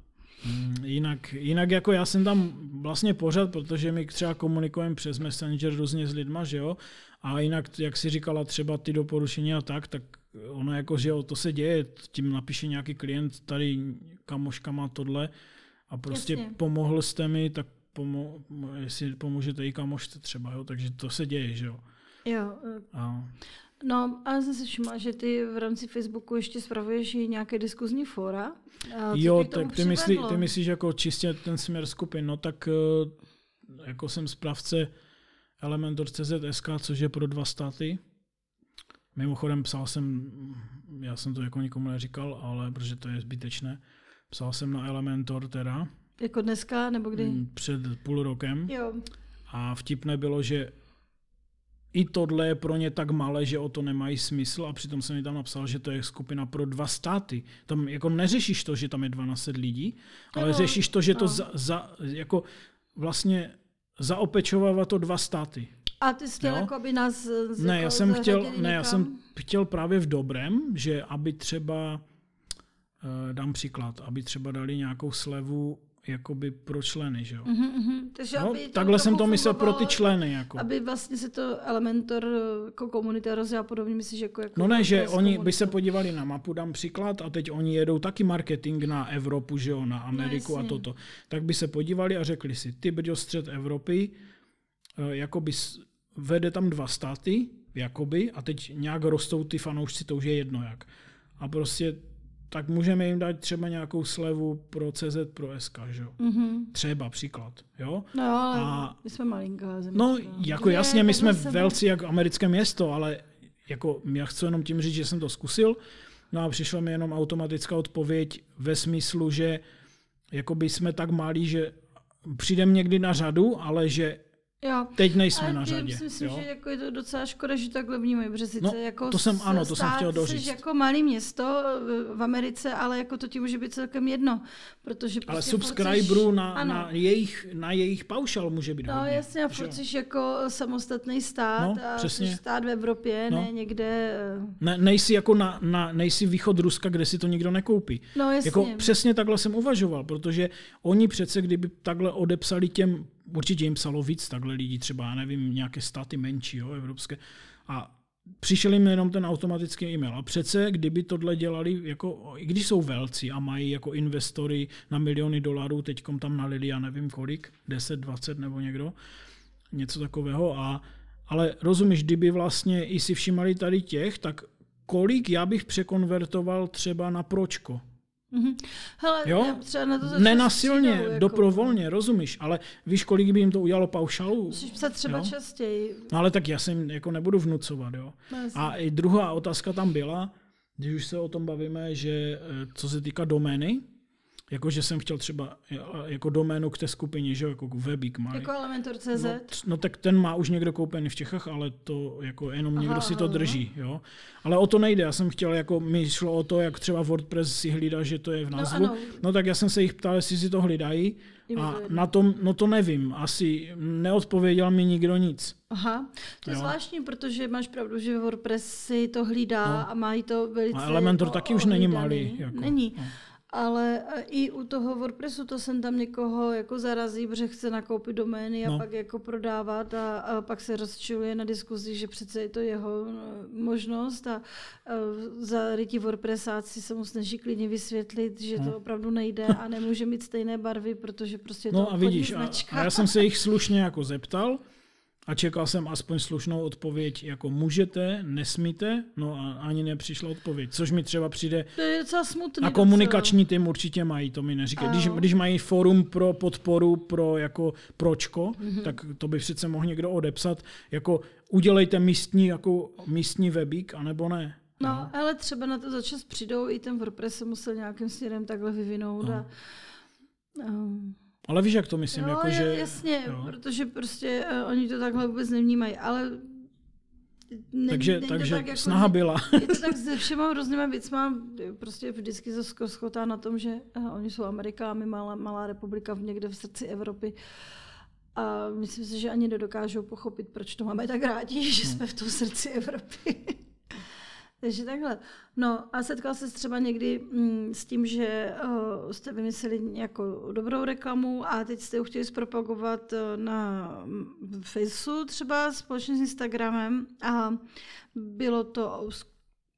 mm, jinak, jinak jako já jsem tam vlastně pořád, protože my třeba komunikujeme přes Messenger různě s lidma, že jo, a jinak, jak si říkala, třeba ty doporučení a tak, tak ono jako, že jo, to se děje, tím napíše nějaký klient, tady kamoška má tohle a prostě Jasně. pomohl jste mi, tak pomo- jestli pomůžete i kamošce třeba, jo, takže to se děje, že jo. Jo. A... No, ale jsem si všimla, že ty v rámci Facebooku ještě spravuješ i nějaké diskuzní fora. Jo, tak ty, myslí, ty myslíš jako čistě ten směr skupin, no tak eh, jako jsem správce Elementor.cz.sk, což je pro dva státy. Mimochodem psal jsem, já jsem to jako nikomu neříkal, ale protože to je zbytečné, psal jsem na Elementor teda. Jako dneska, nebo kdy? Mm, před půl rokem. Jo. A vtipné bylo, že i tohle je pro ně tak malé, že o to nemají smysl a přitom jsem mi tam napsal, že to je skupina pro dva státy. Tam jako neřešíš to, že tam je 12 lidí, ale no, řešíš to, že no. to za, za, jako vlastně zaopečovává to dva státy. A ty jsi chtěl jako aby nás Ne, já jsem chtěl, ne, já jsem chtěl právě v dobrém, že aby třeba, uh, dám příklad, aby třeba dali nějakou slevu jakoby pro členy, že jo? Uh-huh, uh-huh. Takže no, aby takhle jsem to myslel pro ty členy. Jako. Aby vlastně se to Elementor jako komunita rozjela podobně, myslíš, jako, jako No ne, že oni by se podívali na mapu, dám příklad, a teď oni jedou taky marketing na Evropu, že jo, na no, Ameriku no, a toto. Tak by se podívali a řekli si, ty brďo střed Evropy, eh, jakoby vede tam dva státy, jakoby, a teď nějak rostou ty fanoušci, to už je jedno jak. A prostě tak můžeme jim dát třeba nějakou slevu pro CZ, pro SK, že jo? Mm-hmm. Třeba příklad, jo? No, a, my jsme malinká země. No, jako je, jasně, my jsme sebe. velcí jako americké město, ale jako já chci jenom tím říct, že jsem to zkusil, no a přišla mi jenom automatická odpověď ve smyslu, že jakoby jsme tak malí, že přijdem někdy na řadu, ale že Jo. Teď nejsme Ale na řadě. Si myslím, jo? že jako je to docela škoda, že takhle vnímají, protože sice no, jako to jsem, ano, to jsem chtěl doříct. jako malý město v Americe, ale jako to ti může být celkem jedno. Protože ale prostě subscriberů na, na, jejich, na jejich paušal může být No hodně, jasně, a furt jsi jako samostatný stát no, a přesně. stát v Evropě, no. ne někde... Eh, ne, nejsi jako na, na, nejsi východ Ruska, kde si to nikdo nekoupí. No jasně. Jako přesně takhle jsem uvažoval, protože oni přece, kdyby takhle odepsali těm určitě jim psalo víc takhle lidí, třeba, já nevím, nějaké státy menší, jo, evropské. A přišel jim jenom ten automatický e-mail. A přece, kdyby tohle dělali, jako, i když jsou velcí a mají jako investory na miliony dolarů, teď tam nalili, já nevím kolik, 10, 20 nebo někdo, něco takového. A, ale rozumíš, kdyby vlastně i si všimali tady těch, tak kolik já bych překonvertoval třeba na pročko? Mm-hmm. Hele, jo? třeba na to Nenasilně, jako... dobrovolně, rozumíš, ale víš, kolik by jim to udělalo paušalů? Musíš psat třeba jo? častěji. No ale tak já se jim jako nebudu vnucovat, jo. No, a i druhá otázka tam byla, když už se o tom bavíme, že eh, co se týká domény, jako, že jsem chtěl třeba jako doménu k té skupině, že jako webík má. Jako Elementor.cz? No, no, tak ten má už někdo koupený v Čechách, ale to jako jenom někdo aha, si to drží, jo. Ale o to nejde, já jsem chtěl, jako mi šlo o to, jak třeba WordPress si hlídá, že to je v no, názvu. No, no tak já jsem se jich ptal, jestli si to hlídají. A na tom, no to nevím, asi neodpověděl mi nikdo nic. Aha, to je jo. zvláštní, protože máš pravdu, že WordPress si to hlídá no. a mají to velice A Elementor taky už není malý. Jako, není. No ale e, i u toho WordPressu to jsem tam někoho jako zarazí, protože chce nakoupit domény a no. pak jako prodávat a, a pak se rozčiluje na diskuzi, že přece je to jeho e, možnost a, a e, za ryti WordPressáci se mu snaží klidně vysvětlit, že no. to opravdu nejde a nemůže mít stejné barvy, protože prostě no to a vidíš, a, a já jsem se jich slušně jako zeptal, a čekal jsem aspoň slušnou odpověď, jako můžete, nesmíte, no a ani nepřišla odpověď, což mi třeba přijde. To je docela smutný. A komunikační tým určitě mají, to mi neříkají. Když, když mají forum pro podporu, pro jako pročko, mm-hmm. tak to by přece mohl někdo odepsat, jako udělejte místní, jako místní webík, anebo ne. No, no, ale třeba na to začas přijdou, i ten WordPress se musel nějakým směrem takhle vyvinout no. a um, ale víš, jak to myslím? No, jako, že, jasně, jo. protože prostě uh, oni to takhle vůbec nevnímají, ale ne, takže takže tak, jako, snaha byla. Je to tak se všema různýma věcma, prostě vždycky se schotá na tom, že uh, oni jsou Amerika a my malá, malá republika v někde v srdci Evropy. A myslím si, že ani nedokážou pochopit, proč to máme tak rádi, že jsme v tom srdci Evropy. Takže takhle. No a setkal se třeba někdy mm, s tím, že uh, jste vymysleli nějakou dobrou reklamu a teď jste ji chtěli zpropagovat uh, na Facebooku třeba společně s Instagramem a bylo to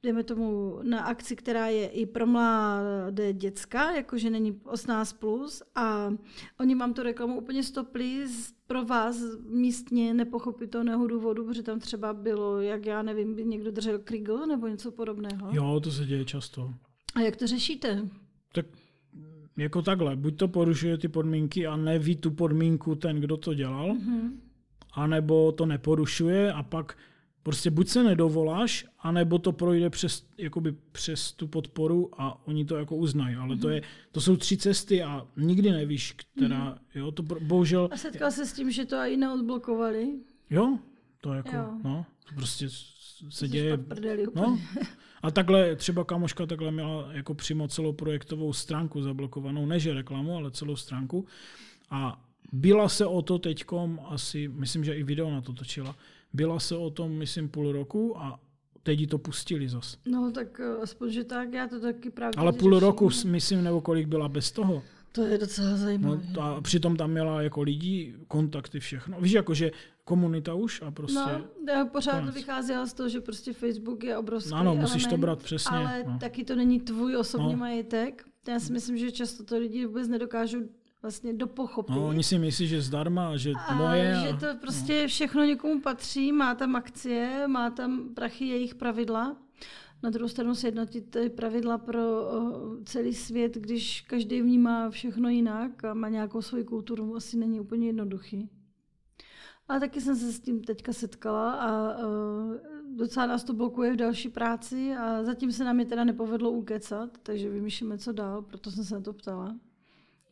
dejme tomu, na akci, která je i pro mladé děcka, jakože není 18+, plus, a oni vám to reklamu úplně stopli z pro vás místně nepochopitelného důvodu, protože tam třeba bylo, jak já nevím, by někdo držel krigl nebo něco podobného. Jo, to se děje často. A jak to řešíte? Tak jako takhle, buď to porušuje ty podmínky a neví tu podmínku ten, kdo to dělal, mm-hmm. anebo to neporušuje a pak prostě buď se nedovoláš, anebo to projde přes, jakoby přes tu podporu a oni to jako uznají. Ale mm-hmm. to, je, to jsou tři cesty a nikdy nevíš, která, mm-hmm. jo, to bohužel... A setkal se s tím, že to i neodblokovali? Jo, to jako, jo. no, to prostě se děje. No. A takhle třeba kamoška takhle měla jako přímo celou projektovou stránku zablokovanou, neže reklamu, ale celou stránku. A byla se o to teďkom asi, myslím, že i video na to točila, byla se o tom, myslím, půl roku a teď to pustili zas. No tak eh, aspoň, že tak, já to taky právě. Ale půl řeším. roku, myslím, nebo kolik byla bez toho. To je docela zajímavé. No, a přitom tam měla jako lidi, kontakty, všechno. Víš, jako, že komunita už a prostě... No, já pořád konec. vycházela z toho, že prostě Facebook je obrovský Ano, element, musíš to brát přesně. Ale no. taky to není tvůj osobní no. majetek. Já si myslím, že často to lidi vůbec nedokážou vlastně dopochopit. No, oni si myslí, že zdarma, že a moje. A... Že to prostě no. všechno někomu patří, má tam akcie, má tam prachy jejich pravidla. Na druhou stranu sjednotit ty pravidla pro celý svět, když každý vnímá všechno jinak a má nějakou svoji kulturu, asi není úplně jednoduchý. Ale taky jsem se s tím teďka setkala a docela nás to blokuje v další práci a zatím se nám je teda nepovedlo ukecat, takže vymýšlíme, co dál, proto jsem se na to ptala.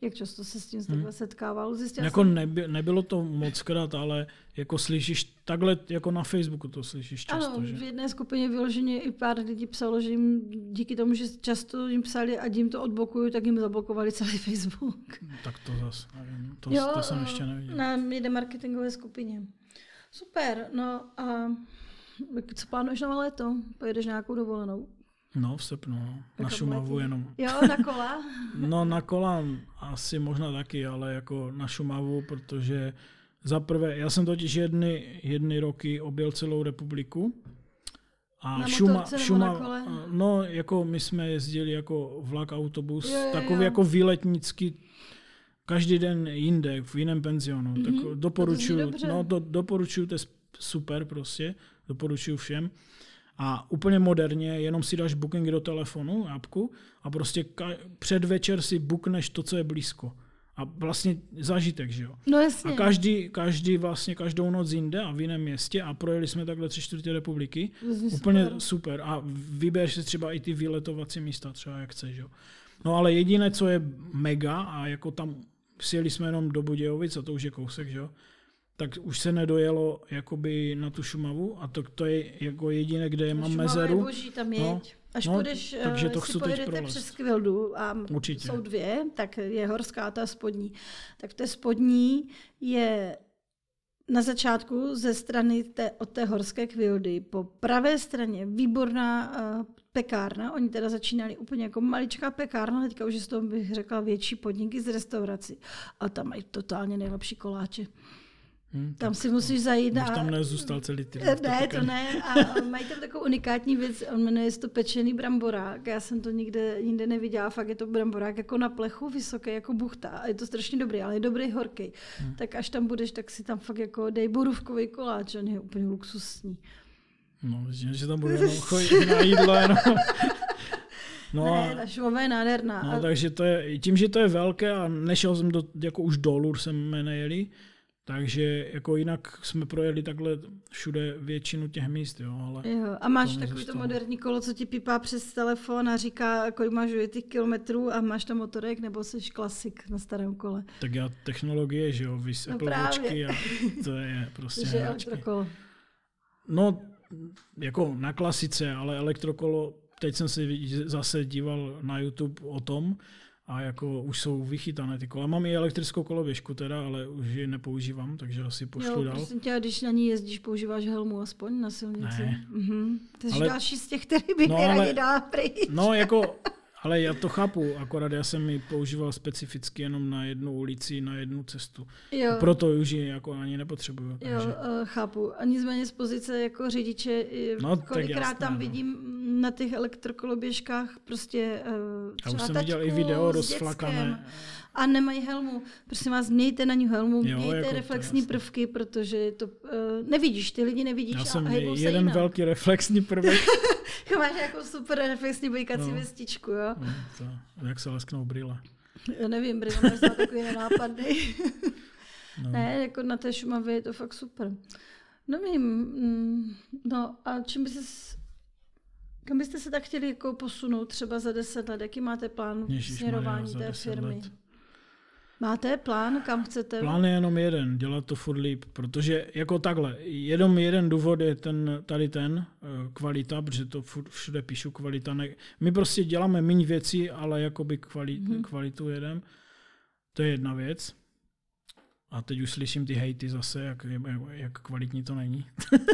Jak často se s tím hmm. setkával? Zjistil jako jsem... neby, nebylo to moc krát, ale jako slyšíš, takhle jako na Facebooku to slyšíš často. Ano, že? v jedné skupině vyloženě i pár lidí psalo, že jim díky tomu, že často jim psali a jim to odblokují, tak jim zablokovali celý Facebook. Tak to zase nevím, to, jo, to jsem ještě neviděl. Na jedné marketingové skupině. Super, no a co plánuješ na léto? Pojedeš nějakou dovolenou? No, v srpnu, no. na Šumavu jenom. Jo, na kola? no, na kola asi možná taky, ale jako na Šumavu, protože za prvé, já jsem totiž jedny, jedny roky objel celou republiku. A na Šuma, Šuma, na kole? no, jako my jsme jezdili jako vlak, autobus, jo, jo, takový jo. jako výletnický, každý den jinde, v jiném penzionu. Mm-hmm. Tak doporučuju, no, do, doporučuju, to je super prostě, doporučuju všem a úplně moderně, jenom si dáš booking do telefonu, apku a prostě ka- předvečer si bookneš to, co je blízko. A vlastně zažitek, že jo? No jasně. A každý, každý vlastně každou noc jinde a v jiném městě a projeli jsme takhle tři čtvrtě republiky. Vlastně Úplně super. super. A vybereš si třeba i ty vyletovací místa, třeba jak chceš, jo? No ale jediné, co je mega a jako tam sjeli jsme jenom do Budějovic a to už je kousek, že jo? Tak už se nedojelo jakoby na tu Šumavu a to, to je jako jediné, kde je mám Šumava mezeru. Je boží, tam no, Až no, půjdeš, takže to si pojedete přes Kvildu a Určitě. jsou dvě, tak je horská ta spodní. Tak v té spodní je na začátku ze strany té, od té horské kvildy po pravé straně výborná uh, pekárna. Oni teda začínali úplně jako maličká pekárna, teďka už z toho bych řekla větší podniky z restaurací. A tam mají totálně nejlepší koláče. Hmm, tam si musíš zajít. A... tam nezůstal celý ty. Ne, to ne. A mají tam takovou unikátní věc, on jmenuje se to pečený bramborák. Já jsem to nikde jinde neviděla, fakt je to bramborák jako na plechu, vysoký jako buchta. A je to strašně dobrý, ale je dobrý horký. Hmm. Tak až tam budeš, tak si tam fakt jako dej borůvkový koláč, on je úplně luxusní. No, že tam bude jenom chodit na jídlo, jenom. No ne, ta švova je nádherná. No, a... takže to je, tím, že to je velké a nešel jsem do, jako už dolů, jsme nejeli, takže jako jinak jsme projeli takhle všude většinu těch míst, jo. Ale jo. A máš takový to moderní kolo, co ti pípá přes telefon a říká, kolik máš těch kilometrů a máš tam motorek, nebo jsi klasik na starém kole? Tak já technologie, že jo, vys no a to je prostě že elektrokolo. No, jako na klasice, ale elektrokolo, teď jsem se zase díval na YouTube o tom, a jako už jsou vychytané ty kola. Mám i elektrickou koloběžku teda, ale už ji nepoužívám, takže asi pošlu jo, dál. Prosím tě, když na ní jezdíš, používáš helmu aspoň na silnici? Ne. Mhm. To je ale, další z těch, který by no, ale, dala pryč. No jako, ale já to chápu, akorát já jsem ji používal specificky jenom na jednu ulici, na jednu cestu. Jo. A proto už ji jako ani nepotřebuju. Takže. Jo, uh, chápu. A nicméně z pozice jako řidiče, no, kolikrát tam vidím na těch elektrokoloběžkách prostě uh, Já už jsem viděl i video rozflakané. A nemají helmu. Prosím vás, mějte na ní helmu, jo, mějte jako reflexní to, prvky, protože to uh, nevidíš, ty lidi nevidíš. Já jsem a jeden velký reflexní prvek. Máš jako super reflexní bojkací no. vestičku, jo? No, to, jak se lesknou brýle. Já nevím, brýle máš takový nenápadný. no. Ne, jako na té Šumavě je to fakt super. No vím, mm, no a čím by se kam byste se tak chtěli jako posunout třeba za deset let? Jaký máte plán Ježiš směrování té firmy? Let. Máte plán, kam chcete? Plán je jenom jeden, dělat to furt líp, protože jako takhle, jenom jeden důvod je ten, tady ten, eh, kvalita, protože to furt všude píšu kvalita. Ne, my prostě děláme méně věcí, ale jakoby kvalit, mm-hmm. kvalitu jedem. To je jedna věc. A teď už slyším ty hejty zase, jak, jak kvalitní to není.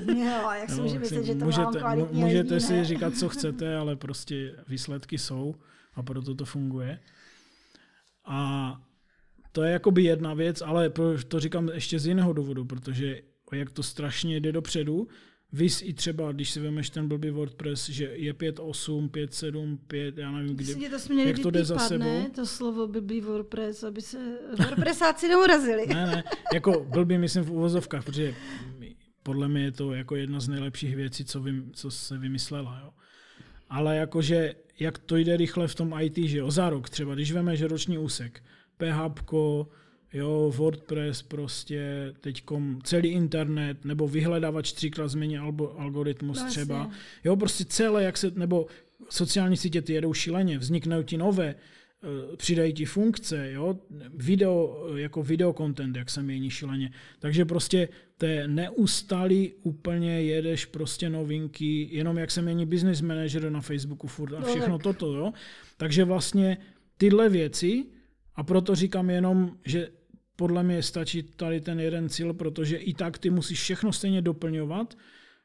Jo, jak si může myslet, že to můžete, mám kvalitní Můžete lidí, si ne? říkat, co chcete, ale prostě výsledky jsou a proto to funguje. A to je jakoby jedna věc, ale to říkám ještě z jiného důvodu, protože jak to strašně jde dopředu, Vys i třeba, když si vemeš ten blbý WordPress, že je 5.8, 5.7, 5, já nevím, kdy, to jak to jde za sebou. to slovo blbý WordPress, aby se WordPressáci neurazili. ne, ne, jako blbý myslím v uvozovkách, protože podle mě je to jako jedna z nejlepších věcí, co, vym, co se vymyslela. Jo. Ale jakože, jak to jde rychle v tom IT, že jo, za rok třeba, když vemeš roční úsek, PHP, jo, WordPress prostě, teďkom celý internet, nebo vyhledávač třikrát změní algoritmus vlastně. třeba. Jo, prostě celé, jak se, nebo sociální sítě ty jedou šíleně, vzniknou ti nové, eh, přidají ti funkce, jo, video, jako video content, jak se mění šíleně. Takže prostě to je neustálý, úplně jedeš prostě novinky, jenom jak se mění business manager na Facebooku furt a no všechno no, toto, jo. Takže vlastně tyhle věci, a proto říkám jenom, že podle mě stačí tady ten jeden cíl, protože i tak ty musíš všechno stejně doplňovat,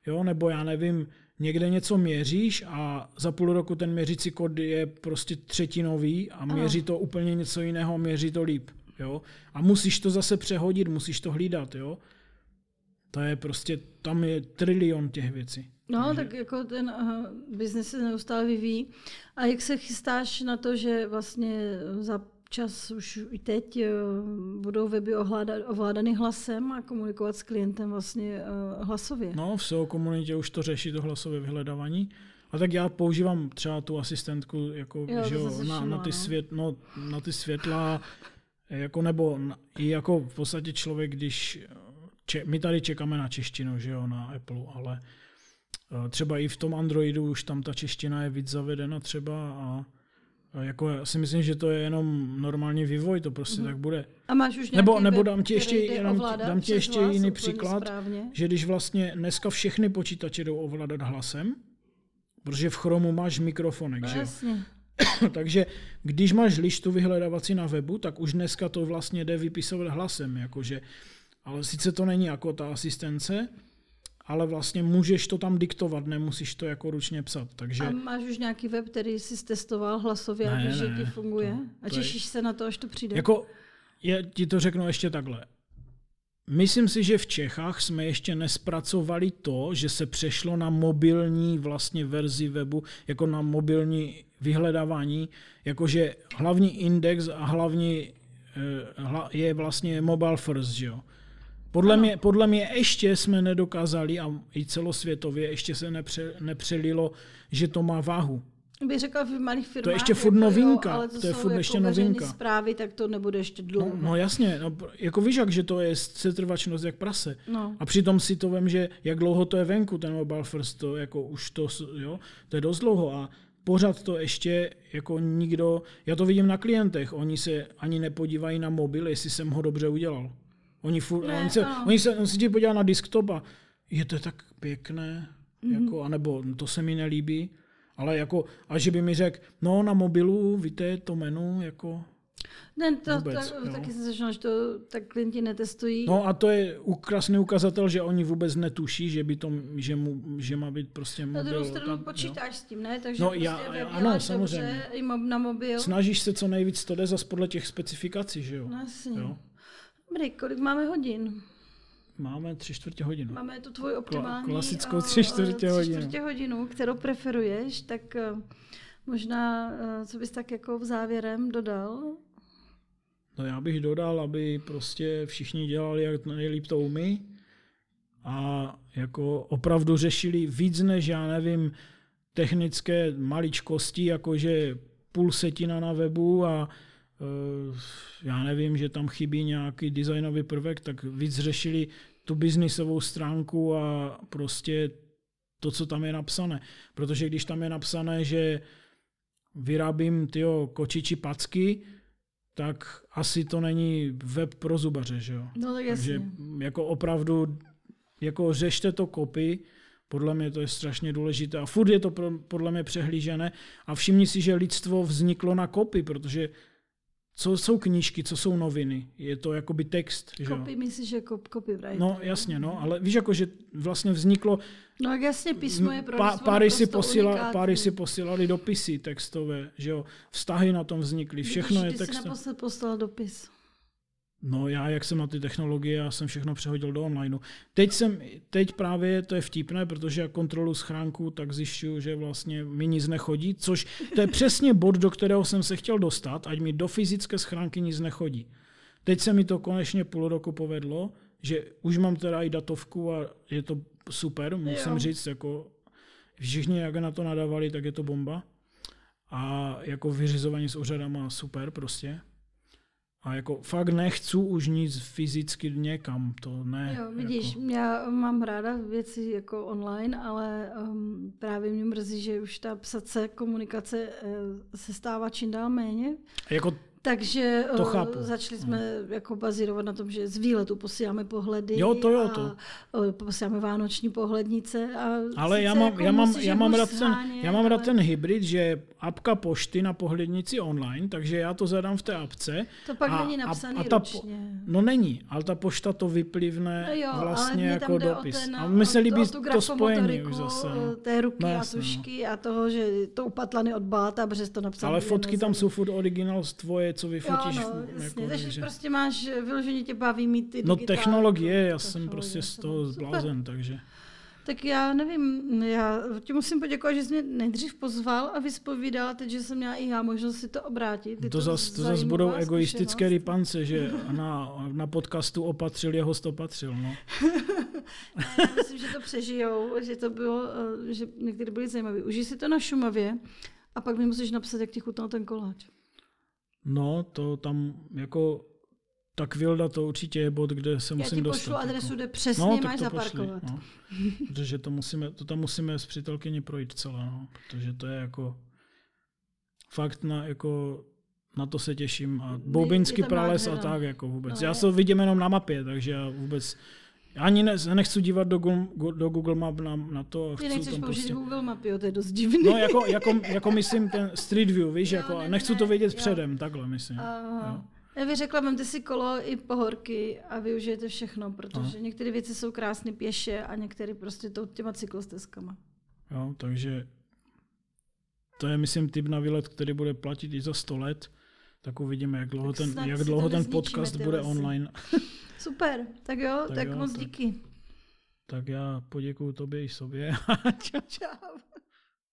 jo, nebo já nevím, někde něco měříš a za půl roku ten měřící kód je prostě třetinový a měří to úplně něco jiného, měří to líp, jo. A musíš to zase přehodit, musíš to hlídat, jo. To je prostě, tam je trilion těch věcí. No, Takže... tak jako ten uh, biznes se neustále vyvíjí. A jak se chystáš na to, že vlastně za čas už i teď eh, budou weby ovládány hlasem a komunikovat s klientem vlastně eh, hlasově. No, v SEO komunitě už to řeší to hlasové vyhledávání. A tak já používám třeba tu asistentku jako, jo, že jo, na, na, ty no. svět, no, na ty světla, jako nebo i jako v podstatě člověk, když če, my tady čekáme na češtinu, že jo, na Apple, ale eh, třeba i v tom Androidu už tam ta čeština je víc zavedena třeba a jako já si myslím, že to je jenom normální vývoj, to prostě mm. tak bude. A máš už nebo, nebo dám ti ještě, jenom, dám ti ještě jiný příklad, správně. že když vlastně dneska všechny počítače jdou ovládat hlasem, protože v Chromu máš mikrofonek, no, že Jasně. Takže když máš lištu vyhledávací na webu, tak už dneska to vlastně jde vypisovat hlasem, jakože, ale sice to není jako ta asistence, ale vlastně můžeš to tam diktovat, nemusíš to jako ručně psat. Takže... A máš už nějaký web, který jsi testoval hlasově ne, a víš, že ti funguje? To, a těšíš je... se na to, až to přijde? Jako, já ti to řeknu ještě takhle. Myslím si, že v Čechách jsme ještě nespracovali to, že se přešlo na mobilní vlastně verzi webu, jako na mobilní vyhledávání, jakože hlavní index a hlavní eh, je vlastně mobile first, že jo. Podle mě, podle mě ještě jsme nedokázali, a i celosvětově ještě se nepře, nepřelilo, že to má váhu. Bych řekla v malých firmách. To je ještě furt jako novinka. Jo, ale to, to je furt jako ještě novinka. zprávy, tak to nebude ještě dlouho. No, no jasně, no, jako víš, jak, že to je setrvačnost jak prase. No. A přitom si to vím, že jak dlouho to je venku, ten mobile first, to jako už to, jo, to je dost dlouho a pořád to ještě jako nikdo, já to vidím na klientech, oni se ani nepodívají na mobil, jestli jsem ho dobře udělal. Oni, furt, ne, oni, se, oni se, on se ti podívá na desktop a je to tak pěkné, mm-hmm. jako, anebo to se mi nelíbí, ale jako, a že by mi řekl, no na mobilu, víte, to menu, jako, ne, to, vůbec, to, taky jsem slyšela, že to tak klienti netestují. No a to je krásný ukazatel, že oni vůbec netuší, že, by to, že, mu, že má být prostě mobil. Na druhou stranu počítáš jo. s tím, ne? Takže no, prostě já, ano, samozřejmě. i na mobil. Snažíš se co nejvíc to jde zase podle těch specifikací, že jo? No, jasně. jo? Dobrý, kolik máme hodin? máme tři čtvrtě hodinu. Máme tu tvoji optimální klasickou tři čtvrtě hodinu. Tři čtvrtě hodinu, kterou preferuješ, tak uh, možná, uh, co bys tak jako v závěrem dodal? No já bych dodal, aby prostě všichni dělali, jak nejlíp to umí a jako opravdu řešili víc než, já nevím, technické maličkosti, jakože půl setina na webu a já nevím, že tam chybí nějaký designový prvek, tak víc řešili tu biznisovou stránku a prostě to, co tam je napsané. Protože když tam je napsané, že vyrábím tyjo, kočiči packy, tak asi to není web pro zubaře, že jo? No tak jasně. Takže jako opravdu jako řešte to kopy, podle mě to je strašně důležité a furt je to pro, podle mě přehlížené a všimni si, že lidstvo vzniklo na kopy, protože co jsou knížky, co jsou noviny? Je to jakoby text. Copy, že? myslíš, copyright. No jasně, no, ale víš, jako, že vlastně vzniklo... No jak jasně, písmo je pro pa, páry, si posíla, páry si posílali dopisy textové, že jo, vztahy na tom vznikly, všechno Vidíš, je text. Ty jsi poslal dopis. No já, jak jsem na ty technologie, já jsem všechno přehodil do onlineu. Teď, jsem, teď právě to je vtipné, protože jak kontrolu schránku, tak zjišťuju, že vlastně mi nic nechodí, což to je přesně bod, do kterého jsem se chtěl dostat, ať mi do fyzické schránky nic nechodí. Teď se mi to konečně půl roku povedlo, že už mám teda i datovku a je to super, musím jo. říct, jako všichni, jak na to nadávali, tak je to bomba. A jako vyřizování s úřadama super prostě. A jako fakt nechci už nic fyzicky někam, to ne. Jo, vidíš, jako... já mám ráda věci jako online, ale um, právě mě mrzí, že už ta psace komunikace uh, se stává čím dál méně. A jako takže to eh, chápu. začali jsme no. jako bazírovat na tom, že z výletu posíláme pohledy. Jo, to jo, to. A posíláme vánoční pohlednice. A ale já mám, jako já mám, já mám, rád ten, já mám rád ten hybrid, že apka pošty na pohlednici online, takže já to zadám v té apce. To pak a, není napsaný a, a ta, ručně. No není, ale ta pošta to vyplivne no jo, vlastně jako dopis. Ten, a my se líbí to spojení už zase. No. Té ruky no, a tušky no. a toho, že to upatlany od báta, protože to napsal. Ale fotky tam jsou furt originál z tvoje co vyfotíš. Jo, no, jasně, jako, takže že... prostě máš, vyloženě tě baví mít ty No technologie, já jsem prostě z toho zblázen, takže... Tak já nevím, já ti musím poděkovat, že jsi mě nejdřív pozval a vyspovídal, teď, že jsem měla i já možnost si to obrátit. to, to zas, to zas budou egoistické rypance, že na, na podcastu opatřil, jeho opatřil. No. já myslím, že to přežijou, že to bylo, eh, že některé byly zajímavé. Užij si to na Šumavě a pak mi musíš napsat, jak ti chutnal ten koláč. No, to tam jako tak Vilda to určitě je bod, kde se Já musím dostat. Já ti pošlu adresu, jako. kde přesně no, máš zaparkovat. Pošli, no. protože to, musíme, to tam musíme s přítelkyní projít celé, no. protože to je jako fakt na, jako, na to se těším. A Boubinský prales a tak jako vůbec. No, já se vidím jenom na mapě, takže já vůbec ani ne, nechci dívat do Google, do Google Map na, na to. Ty nechceš použít prostě... Google Mapy, jo, to je dost divný. No, jako, jako, jako myslím ten Street View, víš, jo, jako, ne, nechci ne, to vědět jo. předem, takhle myslím. Já bych řekla, vemte si kolo i pohorky a využijete všechno, protože uh. některé věci jsou krásné pěše a některé prostě to, těma cyklostezkama. Jo, takže to je, myslím, typ na výlet, který bude platit i za 100 let. Tak uvidíme, jak dlouho tak ten, jak dlouho ten podcast bude lesy. online. Super, tak jo, tak, tak jo, moc tak, díky. Tak já poděkuju tobě i sobě. čau. čau.